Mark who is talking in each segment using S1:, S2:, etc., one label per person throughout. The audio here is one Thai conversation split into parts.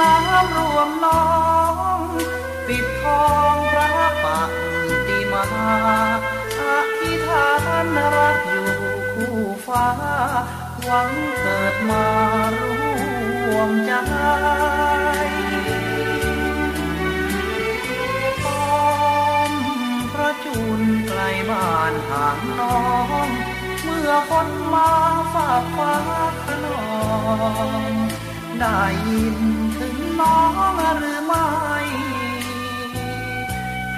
S1: น้ำรวมน้องปิดทองพระปฏิมาอธิษฐานรักอยู่คู่ฟ้า หวังเกิดมาร่วมใจป้อมพระจุลไกลบ้านห่างน้อง เมื่อคนมาฝากฟ้าขนอง ได้ยินถึงน้องหรือไม่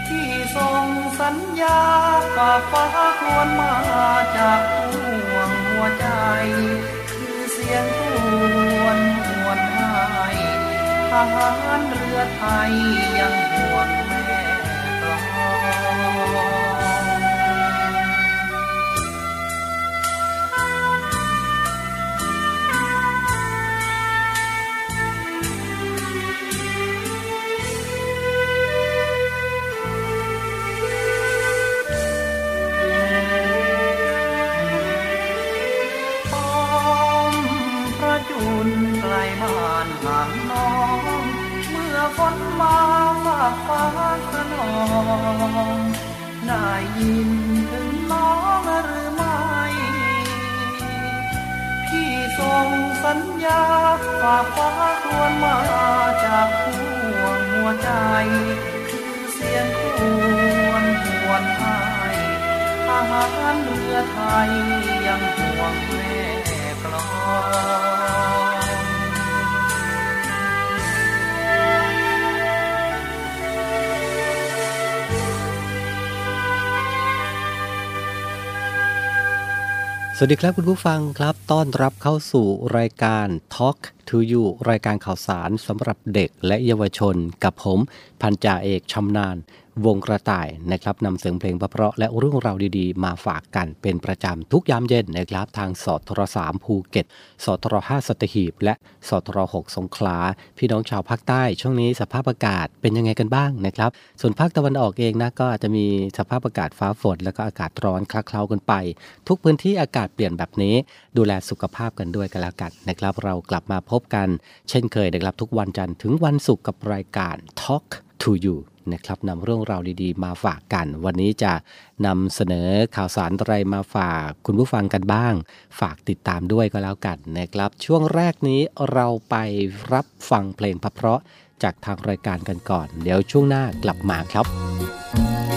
S1: พี่ส่งสัญญาฝากฟ้าควรมาจากห่วงหัวใจ คือเสียงควรหวนให้ทหารเรือไทยยัง ฝนมาฝากฟ้าขนองได้ยินถึงน้องหรือไม่ พี่ส่งสัญญาฝากฟ้าครวนมาจากห่วงหัวใจ คือเสียงควรหวนไทยอาหารเรือไทยยังห่วงแม่กลอง
S2: สวัสดีครับคุณผู้ฟังครับ ต้อนรับเข้าสู่รายการ Talk to You รายการข่าวสารสำหรับเด็กและเยาวชนกับผม พันจ่าเอกชำนาญ วงกระต่ายนะครับนำเสียงเพลงเพราะและเรื่องราวดีๆ มาฝากกันเป็นประจำทุกยามเย็นนะครับทางสทรสามภูเก็ตสทรห้าสตหีบ และสทรหกสงขลา พี่น้องชาวภาคใต้ช่วงนี้สภาพอากาศเป็นยังไงกันบ้างนะครับ ส่วนภาคตะวันออกเองนะก็อาจจะมีสภาพอากาศฟ้าฝน แล้วก็อากาศร้อนคลาเคล้ากันไป ทุกพื้นที่อากาศเปลี่ยนแบบนี้ ดูแลสุขภาพกันด้วยกันแล้วกันนะครับ เรากลับมาพบกัน เช่นเคยนะครับทุกวันจันทร์ถึงวันศุกร์กับรายการ Talk to You นะครับนำเรื่องราวดีๆ มาฝากกัน วันนี้จะนำเสนอข่าวสารอะไรมาฝากคุณผู้ฟังกันบ้าง ฝากติดตามด้วยก็แล้วกันนะครับ ช่วงแรกนี้เราไปรับฟังเพลงเพราะจากทางรายการกันก่อน เดี๋ยวช่วงหน้ากลับมาครับ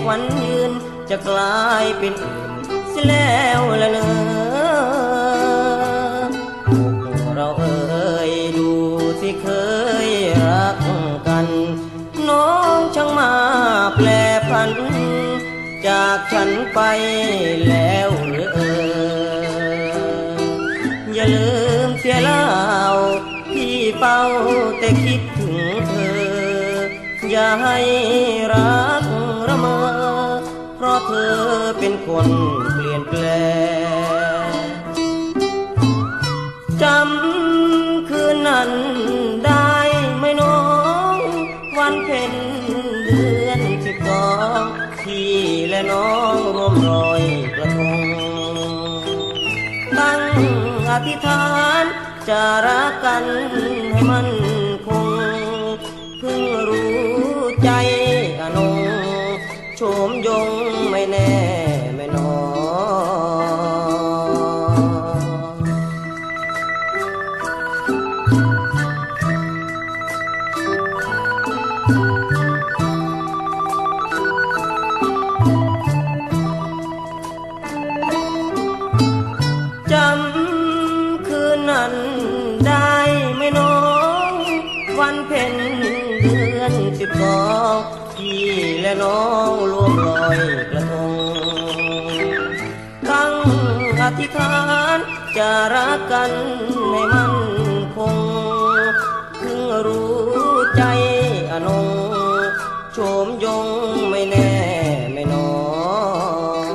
S3: แม่ควันยืนจะกลายเป็นอื่นเสิแล้วละเนออเราเอ่ยดูสิเคยรักกัน น้องช่างมาแปลพัน จากฉันไปแล้วหรือเอ่ยอย่าลืมเสียเล่าพี่เป้าแต่คิดถึงเธอ อย่าให้รัก เธอเป็นคนเปลี่ยนแปลงจำคืนนั้นได้ไหมน้อง วันเพ็ญเดือนสิบสองพี่และน้องร่วมรอยกระทงตั้งอธิษฐานจะรักกันให้มัน น้องร่วมลอยกระทงตั้งอธิษฐานจะรักกันให้มันคงเพิ่งรู้ใจอนงโฉมยงไม่แน่ไม่นอน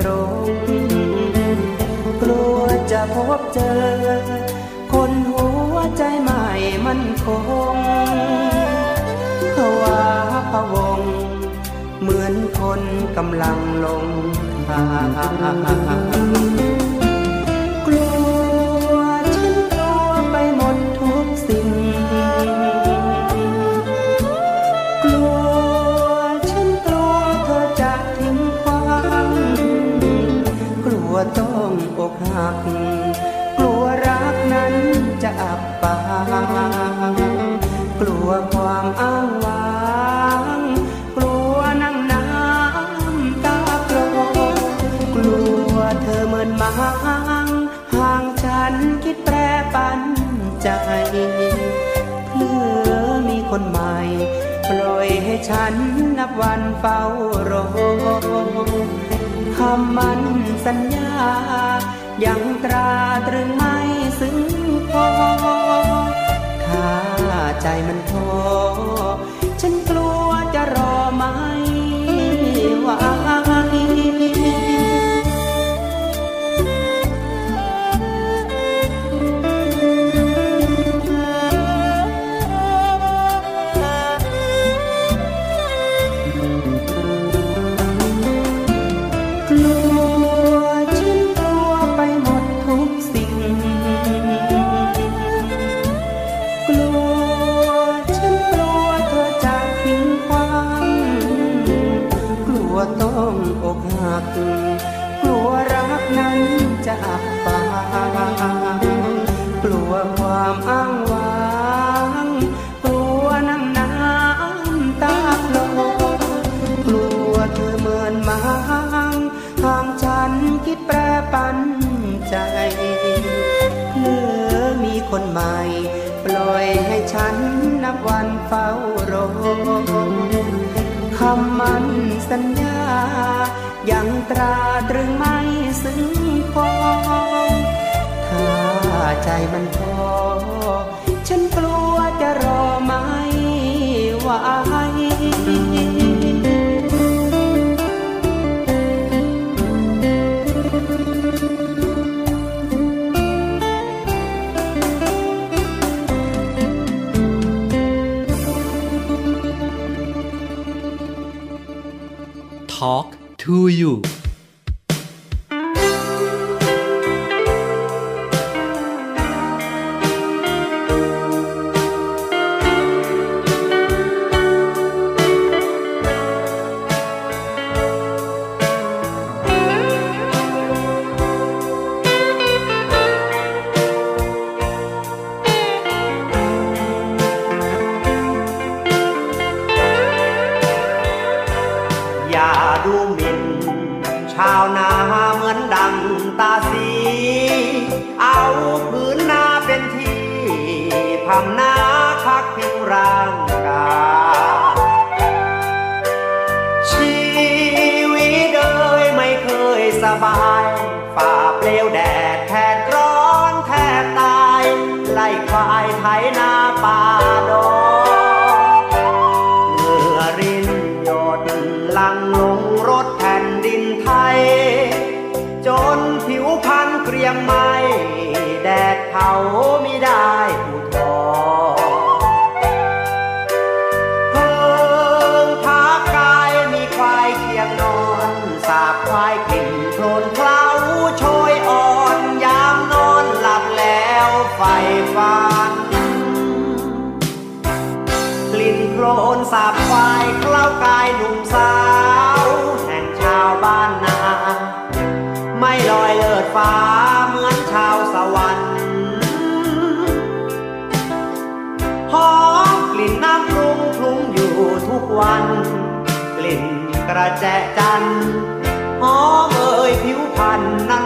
S4: ตรง กลัวจะพบเจอ คนหัวใจใหม่มันคงภาวะพะวง เหมือนคนกำลังลงทาง ฉันนับวันเฝ้ารอคำมันสัญญา ยังตราตรึงไม่ซึ้งพอ ถ้าใจมันท้อฉันกลัวจะรอไม่ไหว วความอ้างว้างกลัวน้ำน้ำตาลงกลัวเธอเมินมางทางฉันคิดแปรปันใจเลือมีคนใหม่ ปล่อยให้ฉันนับวันเฝ้ารอคำมันสัญญายังตราตรึงไม่ซึ้งพอ ใจมันพอ ฉันกลัวจะรอไม่ไหว
S5: ทอล์ก to you
S6: ฟ้าเหมือนชาวสวรรค์หอมกลิ่นน้ำปรุงคลุ้งอยู่ทุกวัน กลิ่นกระแจจันหอมเอ่ยผิวพรรณนั้น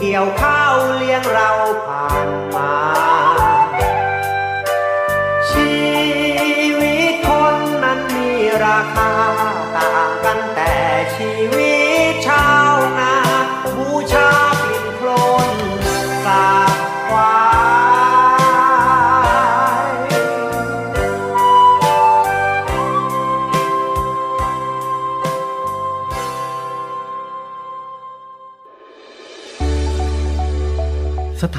S6: เกี่ยวข้าวเลี้ยงเราผ่านมา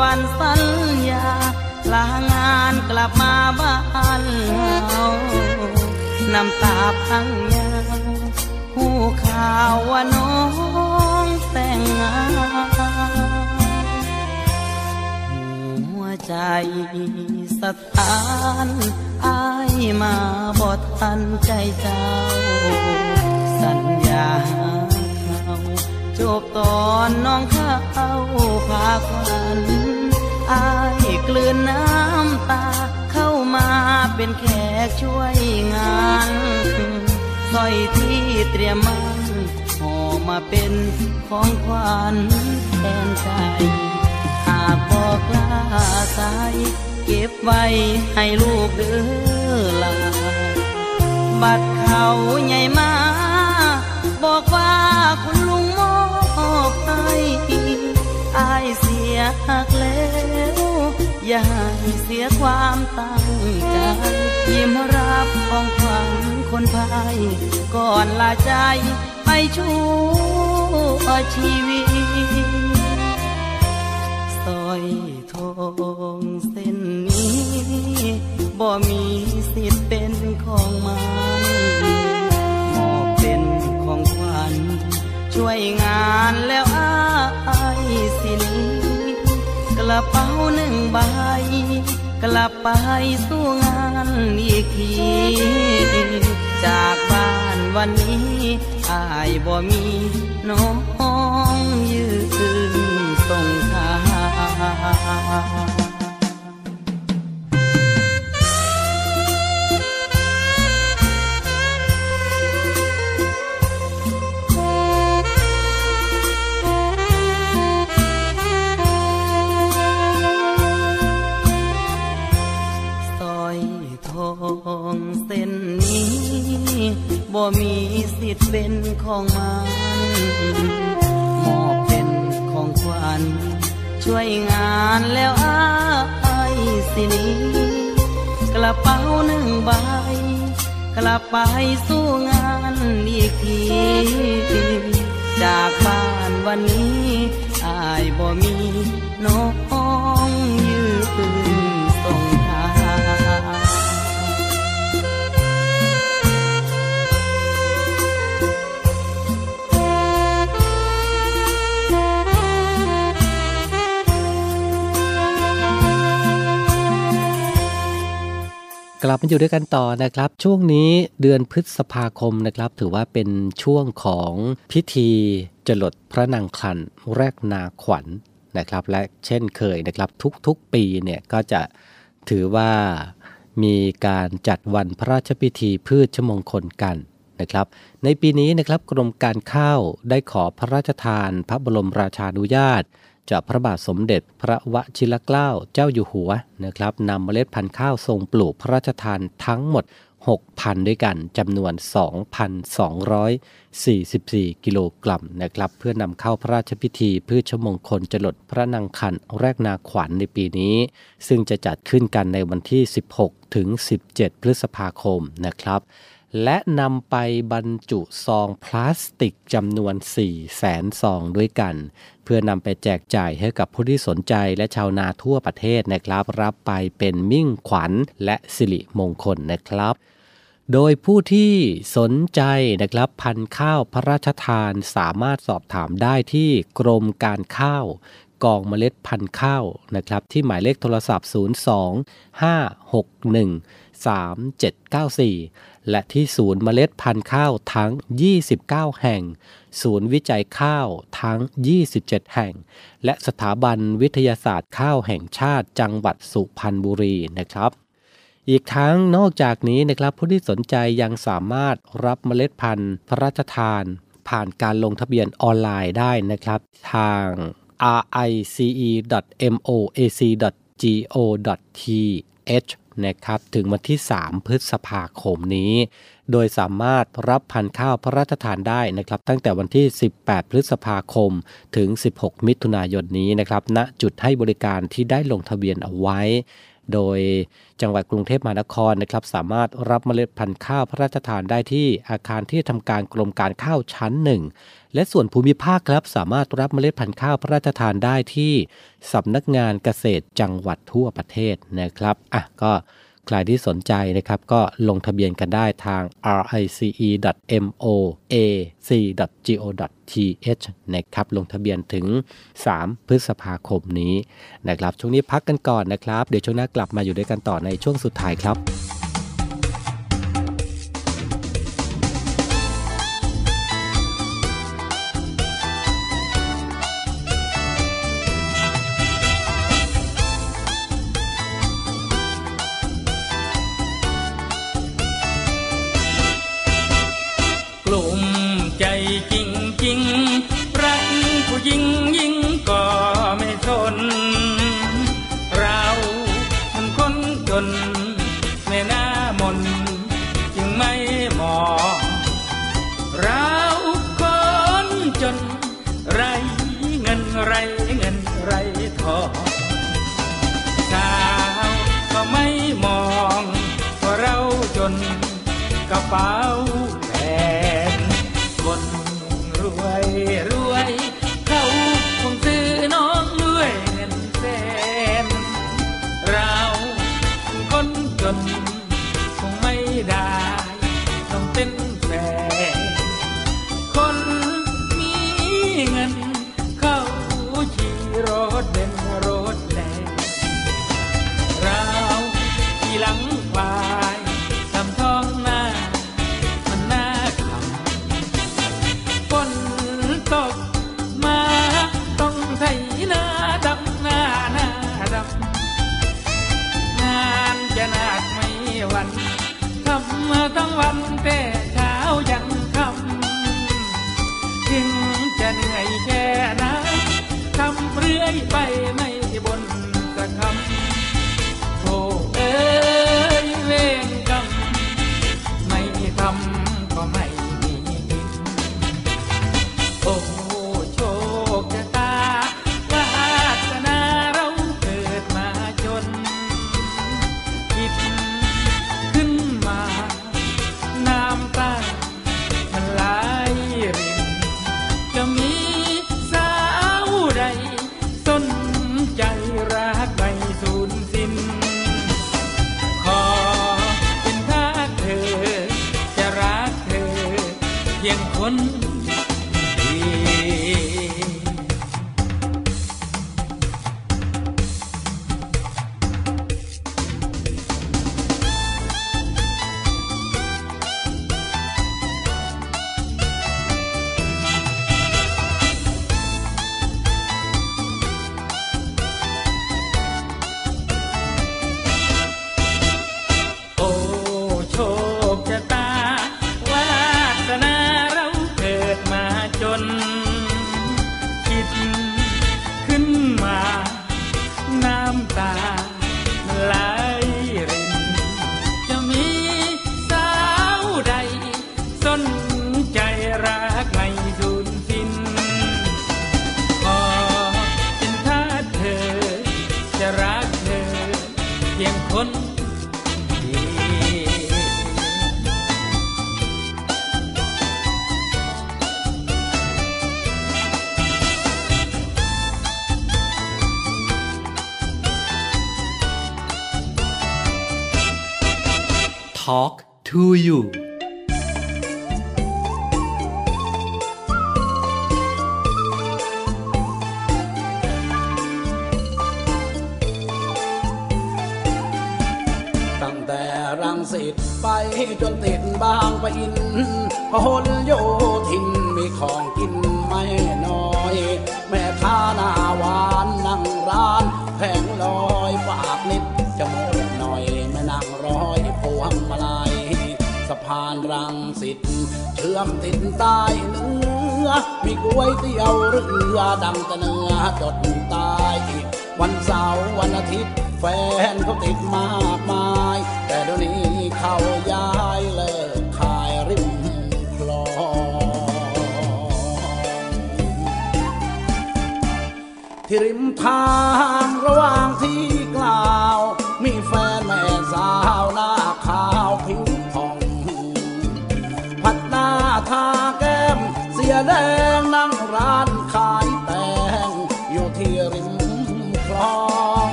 S6: วันสัญญาลางานกลับมาบ้านเราน้ำตาพังยาผู้ข่าวว่าน้องแต่งงานหัวใจสถานอายมาบอดทันใจเจ้า สัญญา จบตอนน้องเข้าพาควันอายกลืนน้ำตาเข้ามาเป็นแขกช่วยงานสร้อยที่เตรียมมันห่อมา
S7: เป็นของขวัญแทนใจหากบอกลาสายเก็บไว้ให้ลูกเด้อลาบัดเขาใหญ่มา บอกว่าคุณลุงากแล้วอย่าใเสียความตั้งใจยิ้มรับของขวัญคนพายก่อนลาใจไปชูชีวิตสอยทองเส้นนี้บ่มีสิทธิ์เป็นของมันมอบเป็นของขวัญช่วยงานแล้วอ้ายสิน ลับเป๋าหนึ่งใบ กลับไปสู้งานอีกที จากบ้านวันนี้อายบ่มีน้องยืนส่งทาง บาย กลับไปสู้งานอีกที จากบ้านวันนี้อายบ่มีน้ ลับมาอยู่ด้วยกันต่อนะครับ ช่วงนี้เดือนพฤษภาคมนะครับ ถือว่าเป็นช่วงของพิธีจรดพระนางคันแรกนาขวัญนนะครับ และเช่นเคยนะครับทุกๆปีเนี่ยก็จะถือว่ามีการจัดวันพระราชพิธีพืชชมงคลกันนะครับ ในปีนี้นะครับกรมการข้าวได้ขอพระราชทาน พระบรมราชานุญาต จากพระบาทสมเด็จพระวชิรเกล้าเจ้าอยู่หัวนะครับนำเมล็ดพันธุ์ข้าวทรงปลูกพระราชทานทั้งหมด 6,000 ด้วยกันจำนวน 2,244 กิโลกรัมนะครับ เพื่อนำเข้าพระราชพิธีพืชมงคลจรดพระนางคันแรกนาขวัญในปีนี้ ซึ่งจะจัดขึ้นกันในวันที่ 16 ถึง 17 พฤษภาคมนะครับ
S5: และนำไปบรรจุซองพลาสติกจำนวน4แสนซองด้วยกัน เพื่อนำไปแจกจ่ายให้กับผู้ที่สนใจและชาวนาทั่วประเทศนะครับ รับไปเป็นมิ่งขวัญและสิริมงคลนะครับโดยผู้ที่สนใจนะครับพันข้าวพระราชทานสามารถสอบถามได้ที่กรมการข้าว กองเมล็ดพันธุ์ข้าวนะครับ ที่หมายเลขโทรศัพท์ 02 561 3794 และที่ศูนย์เมล็ดพันธุ์ข้าวทั้ง 29 แห่ง ศูนย์วิจัยข้าวทั้ง 27 แห่ง และสถาบันวิทยาศาสตร์ข้าวแห่งชาติจังหวัดสุพรรณบุรีนะครับ อีกทั้งนอกจากนี้นะครับผู้ที่สนใจยังสามารถรับเมล็ดพันธุ์พระราชทาน ผ่านการลงทะเบียนออนไลน์ได้นะครับ ทาง rice.moac.go.th นะครับถึงวันที่ 3 พฤษภาคมนี้ โดยสามารถรับพันธุ์ข้าวพระราชทานได้นะครับ ตั้งแต่วันที่ 18 พฤษภาคมถึง 16 มิถุนายนนี้นะครับณจุดให้บริการที่ได้ลงทะเบียนเอาไว้ โดยจังหวัดกรุงเทพมหานครนะครับสามารถรับเมล็ดพันธุ์ข้าวพระราชทานได้ที่อาคารที่ทำการกรมการข้าวชั้นหนึ่งและส่วนภูมิภาคครับสามารถรับเมล็ดพันธุ์ข้าวพระราชทานได้ที่สำนักงานเกษตรจังหวัดทั่วประเทศนะครับอะก็ ใครที่สนใจนะครับก็ลงทะเบียนกันได้ทาง rice.moac.go.th นะครับลงทะเบียนถึง 3 พฤษภาคมนี้นะครับช่วงนี้พักกันก่อนนะครับ เดี๋ยวช่วงหน้ากลับมาอยู่ด้วยกันต่อในช่วงสุดท้ายครับ
S8: ลุ่มใจจริงจริงรักผู้หญิงยิ่งก็ไม่ทนเรามันคนจนไม่น่ามนจึงไม่มองเราคนจนไรเงินไรเงินไรทองสาวก็ไม่มองว่าะเราจนกระเป๋าานรั
S9: งสิตเชื่อมติดใต้เนื้อมีก๋วยเตี๋ยวเรือดังต่เนื้อจดใต้วันเสาร์วันอาทิตย์แฟนเขาติดมากมาย แต่เดี๋ยวนี้เขาย้ายเลิกขายริมคลองที่ริมทางระหว่างที่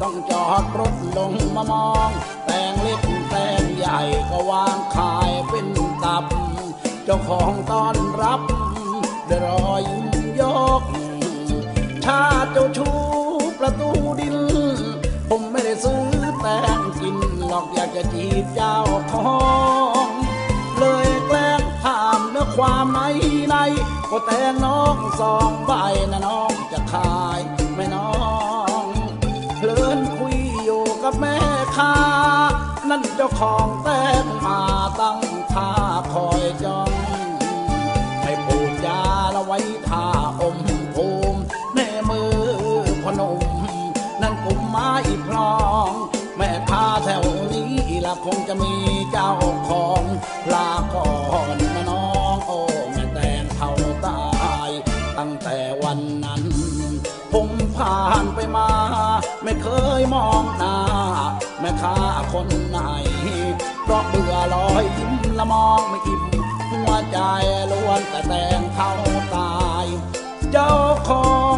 S9: ต้องจอดรถลงมามองแตงเล็กแตงใหญ่ก็วางขายเป็นตับ เจ้าของต้อนรับด้วยรอยยิ้มยก ชาเจ้าชูประตูดิน ผมไม่ได้ซื้อแตงกินหรอกอยากจะจีบเจ้าของ เลยแกล้งถามเนื้อความในในก็แตงน้องสองใบนะน้องจะขายไม่น้อง กับแม่ค้านั่นเจ้าของแตงมมาตั้งท่าคอยจ้องให้พูดจาละไว้ท่าอมภูมิแม่มือพนม นั่นกุมไม้พลอง แม่ค้าแถวนี้ละคงจะมีเจ้าของลาก่อนนะน้องโอ้แม่แตงเท่าตาย ตั้งแต่วันนั้น ผมผ่านไปมา ไม่เคยมองหน้า ค่าคนไหน เพราะเบื่อลอยยิ้มละมองไม่อิ่มหัวใจล้วนแต่แตงเข้าตาย เจ้าของ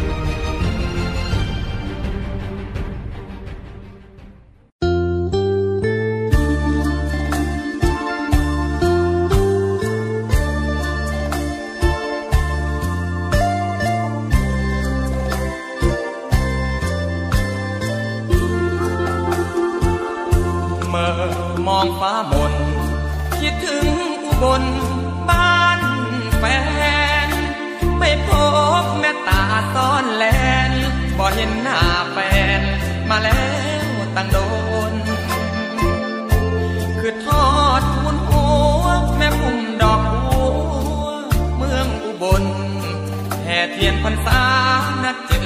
S10: 4584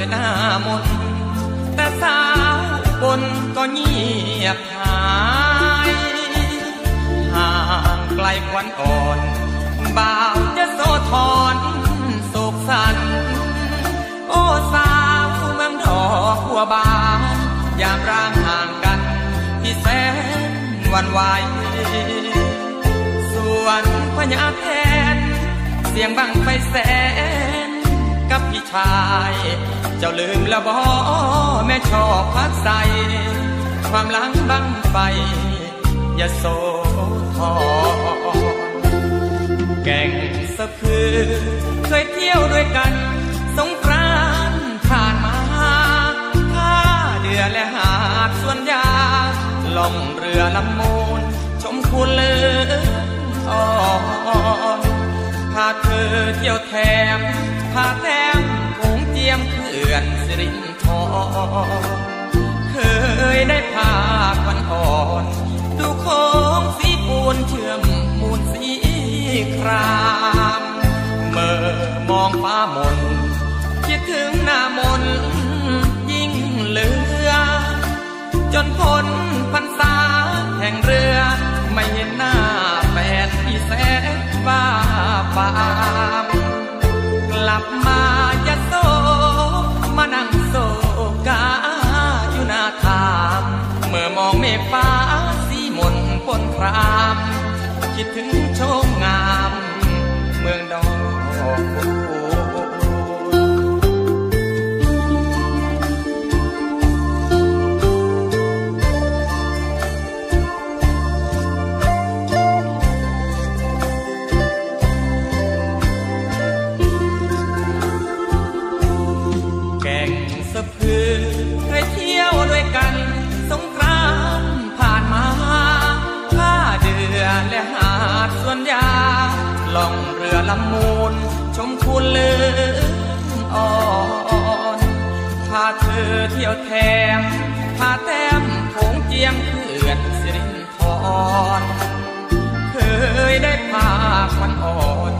S11: หน้ามนแต่สาวบนก็เงียบหายห่างไกลควันอ่อนบ่าวจะโซทอนโศกสัน โอ้สาวเมืองดอกหัวบานยามร่างห่างกันที่แสนวันไหวส่วนพญาแทนเสียงบังไปแสน ชาย เจ้าลืมละบอแม่ชอบพักใส ความหลังบังไฟยโสธรแก่งสะพือ เคยเที่ยวด้วยกัน สงกรานผ่านมาท่าเดือและหาดส่วนยาล่องเรือลำมูล ชมคุณเลืออ่อนพาเธอเที่ยวแถมพาแต้ม อนสิรินทรเคยได้พาควันอ่อนดูโค้งสีปูนเชื่อมมูลสีครามเมื่อมองฟ้ามนคิดถึงหน้ามนยิ่งเหลือ จนพ้นพรรษาแห่งเรือไม่เห็นหน้าแฟนที่แสนบ้าปามกลับมา มานั่งโศกาอยู่หน้าทาม เมื่อมองเมฆฟ้าสีมนปนคราม คิดถึงโชมงาม เมืองดอกบัว ล่องเรือลำมูล ชมคุณเลืออ่อนพาเธอเที่ยวแถมพาแต้มโขงเจียมเขื่อนสิรินทรเคยได้พาควันอ่อน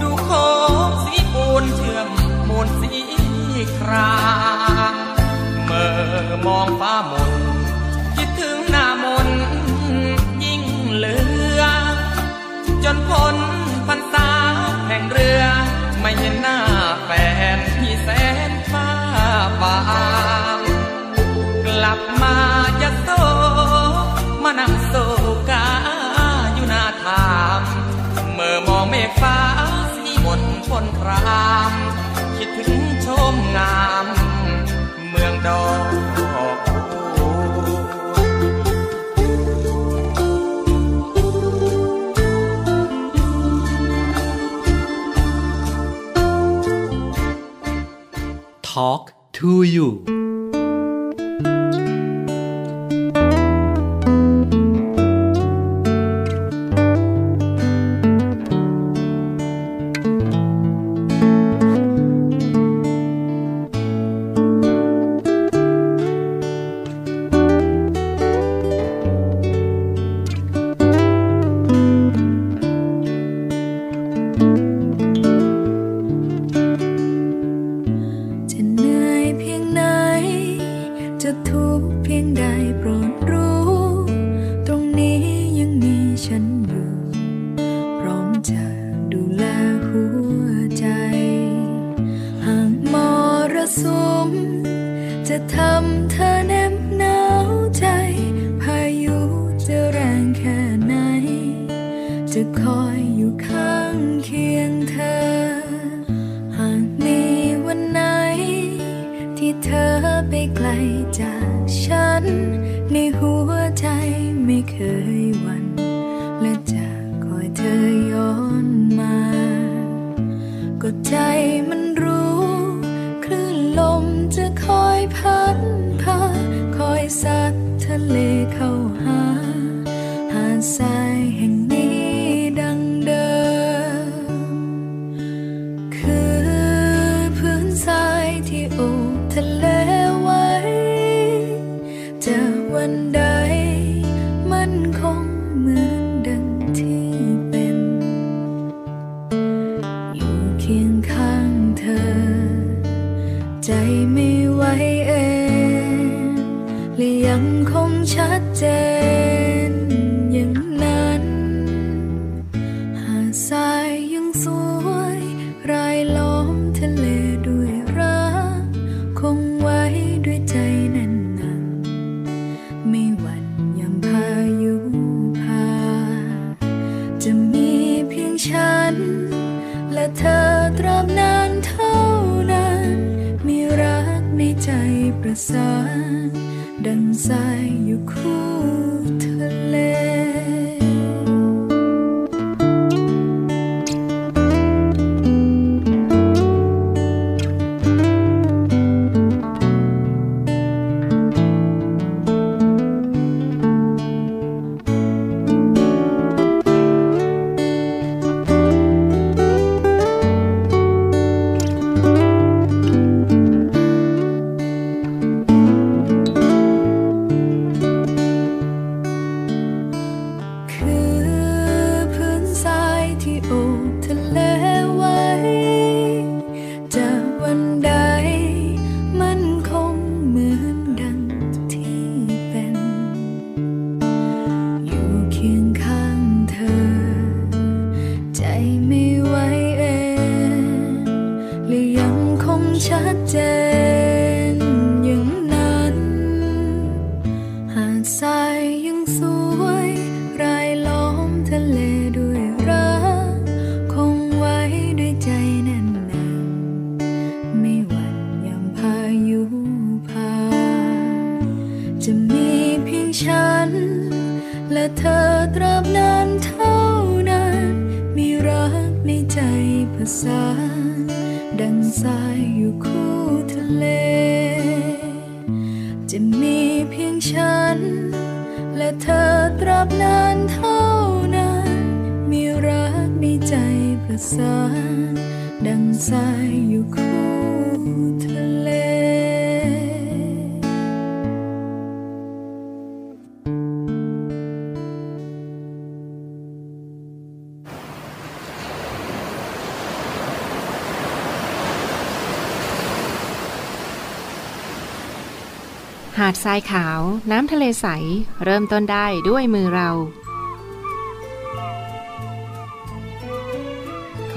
S11: ดูโค้งสีปูนเชื่อมมูลสีครามเมื่อมองฟ้ามนคิดถึงหน้ามนยิ่งเลือ นพนครามคิดถึงชมงาม เมืองดอกบัว
S12: Talk to you
S13: ประสา ใจประสานดังสายอยู่คู่ทะเล
S14: หาดทรายขาว น้ำทะเลใส เริ่มต้นได้ด้วยมือเรา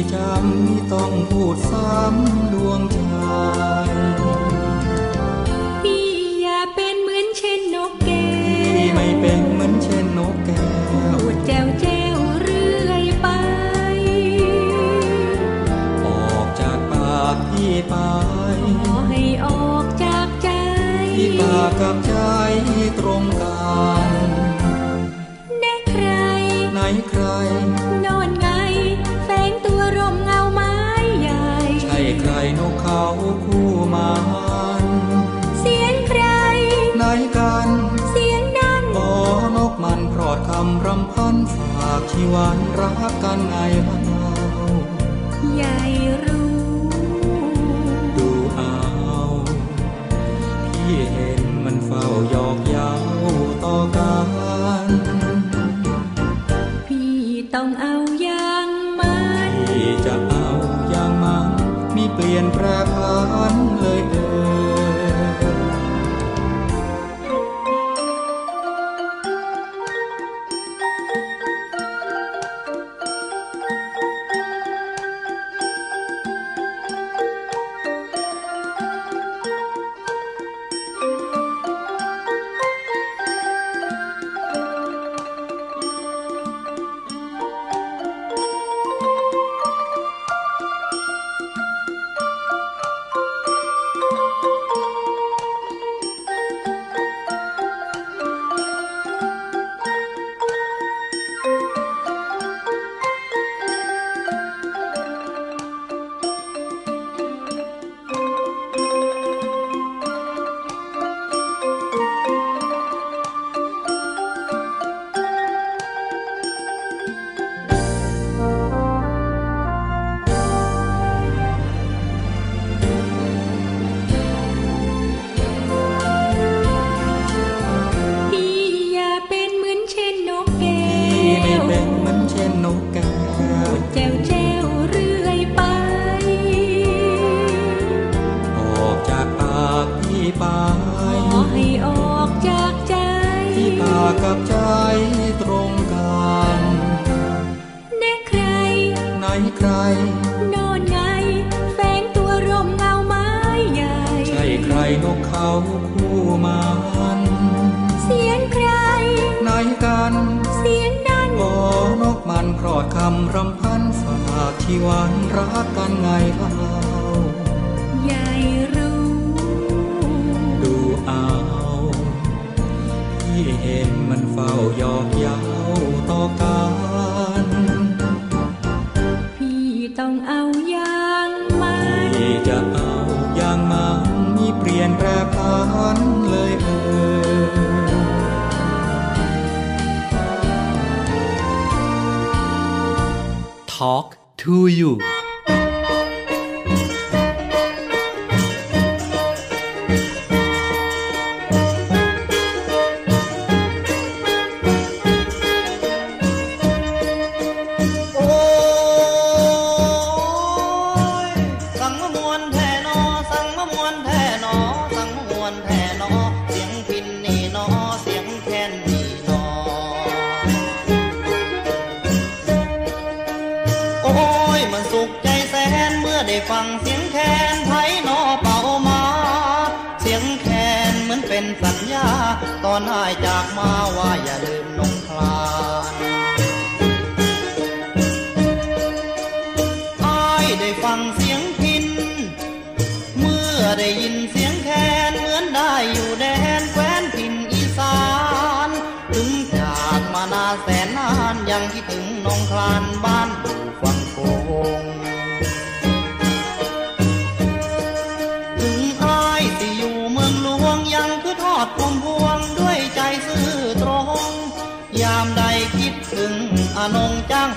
S15: แล้ว
S16: พี่จำ
S15: ชีวั
S16: น
S15: รั
S16: กกันไง
S15: เล่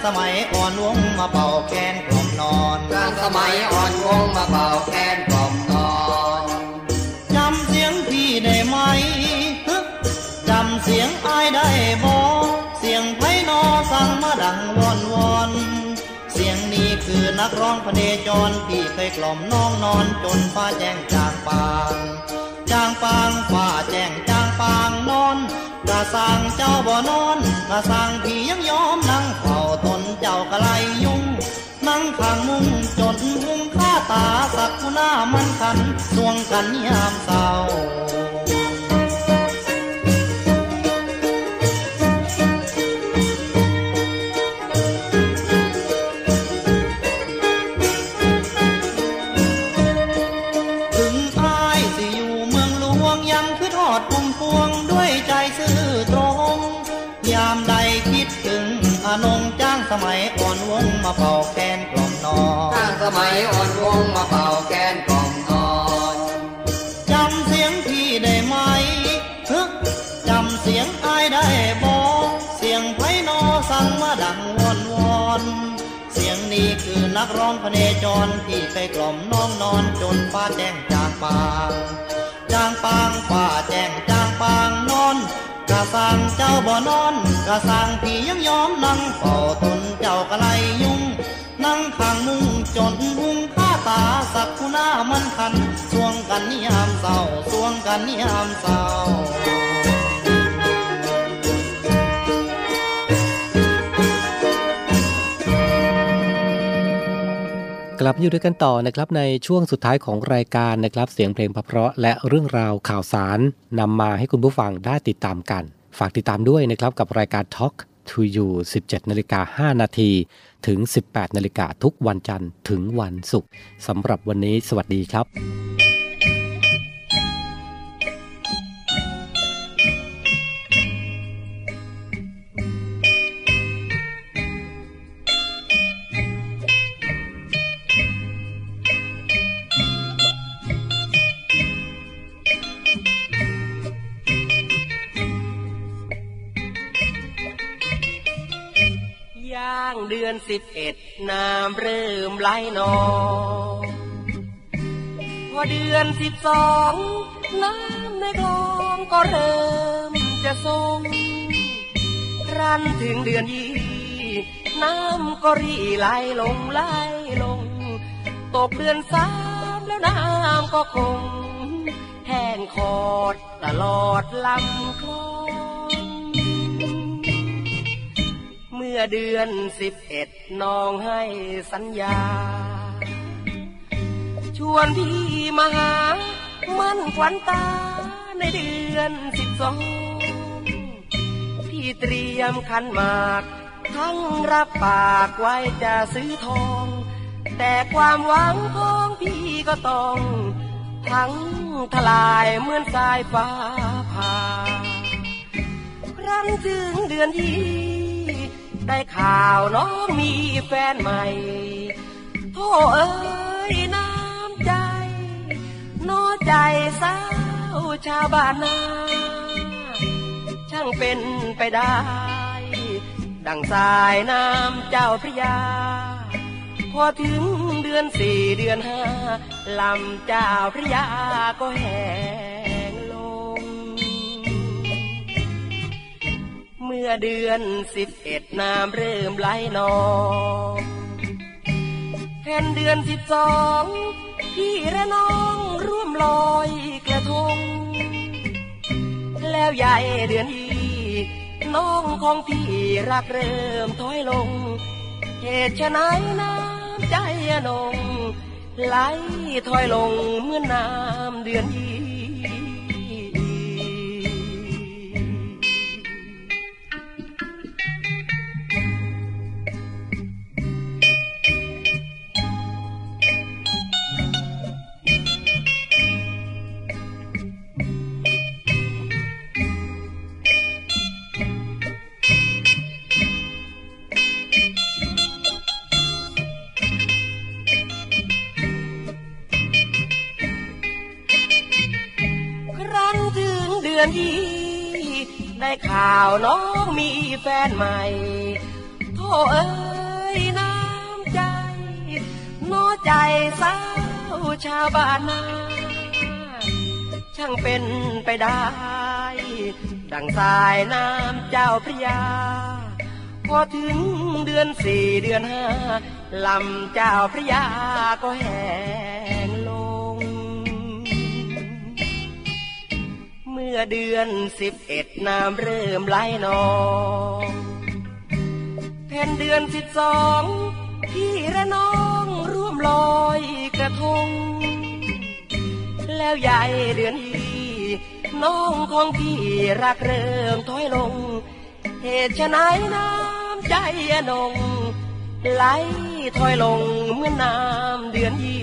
S17: ส
S18: มัยอ่อน
S19: วงมาเป่าแคนกล่อมนอนจ้างสมัยอ่อนวงมาเป่าแคนกล่อมนอนจำเสียงพี่ได้ไหมฮึจำเสียงอายได้บอกเสียงไพนอสั่งมาดังวอนวอนเสียงนี้คือนักร้องพเนจรพี่เคยกล่อมน้องนอนจนฟ้าแจ้งจางปางจางปางฟ้าแจ้งจางปางนอน กะสั่งเจ้าบ่นอนกะสั่งพี่ยังยอมนั่งเฝ้าตนเจ้ากะไลยุ่ง นั่งข้างมุงจนหุงข้าตาสักกุหน้ามันคันสวงกันยามเศร้า นักร้องพเนจรที่เคยกล่อมน้องนอนจนฟ้าแจ้งจางปางจางปางฟ้าแจ้งจางปางนอน กะสังเจ้าบ่นอนกะสังพี่ยังยอมนั่งเฝ้าตนเจ้ากะไลยุ่ง นั่งข้างมุงจนหุงข้าตาสักคูหน้ามันคันสวงกันยามเศร้าสวงกันยามเศร้า
S5: กลับอยู่ด้วยกันต่อนะครับในช่วงสุดท้ายของรายการนะครับ เสียงเพลงเพราะและเรื่องราวข่าวสารนำมาให้คุณผู้ฟังได้ติดตามกัน ฝากติดตามด้วยนะครับกับรายการ Talk to You 17นาฬิกา5นาทีถึง 18นาฬิกาทุกวันจันทร์ถึงวันศุกร์สำหรับวันนี้สวัสดีครับา
S20: งเดือนสิบเอ็ดน้ำเริ่มไหลนองพอเดือนสิบสองน้ำในคลองก็เริ่มจะทรงรันถึงเดือนยี่น้ำก็รีไหลลงไหลลง ตกเดือนสามแล้วน้ำก็คงแห้งขอดตลอดลำคลอง อเดือนสิบเอ็ดน้องให้สัญญา ชวนพี่มาหา มันขวัญตาในเดือนสิบสองพี่เตรียมขันหมาก ทั้งรับปากไว้จะซื้อทอง แต่ความหวังของพี่ก็ต้องทั้งทลายเหมือนสายฟ้าผ่าครั้นถึงเดือนที่ ได้ข่าวน้องมีแฟนใหม่โธ่เอ้ยน้ำใจน้อใจสาวชาวบ้านนาช่างเป็นไปได้ ดังสายน้ำเจ้าพระยา พอถึงเดือนสี่เดือนห้าลำเจ้าพระยาก็แห้ มื่อเดือนสิบเอ็ดน้ำเริ่มไหลนองแผ่นเดือนสิบสองพี่และน้องร่วมลอยกระทง แล้วใหญ่เดือนอีน้องของพี่รักเริ่มถอยลง เหตุฉะไหนน้ำใจนงไหลถอยลงเมื่อน้ำเดือนอีาวน้องมีแฟนใหม่โธ่เอ้ยน้ำใจน้อใจสาวชาวบ้านนาช่างเป็นไปได้ ดังสายน้ำเจ้าพระยา พอถึงเดือนสี่เดือนห้าลำเจ้าพระยาก็แห้ อเดือนสิบเอ็ดน้ำเริ่มไหลนองแผ่นเดือนสิบสองพี่และน้องร่วมลอยกระทง แล้วใหญ่เดือนอีน้องของพี่รักเริ่มถอยลง เหตุฉะไหนน้ำใจนงไหลถอยลงเมื่อน้ำเดือนยี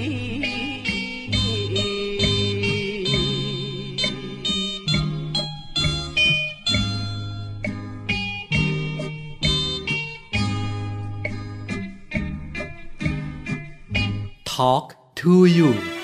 S1: Talk to you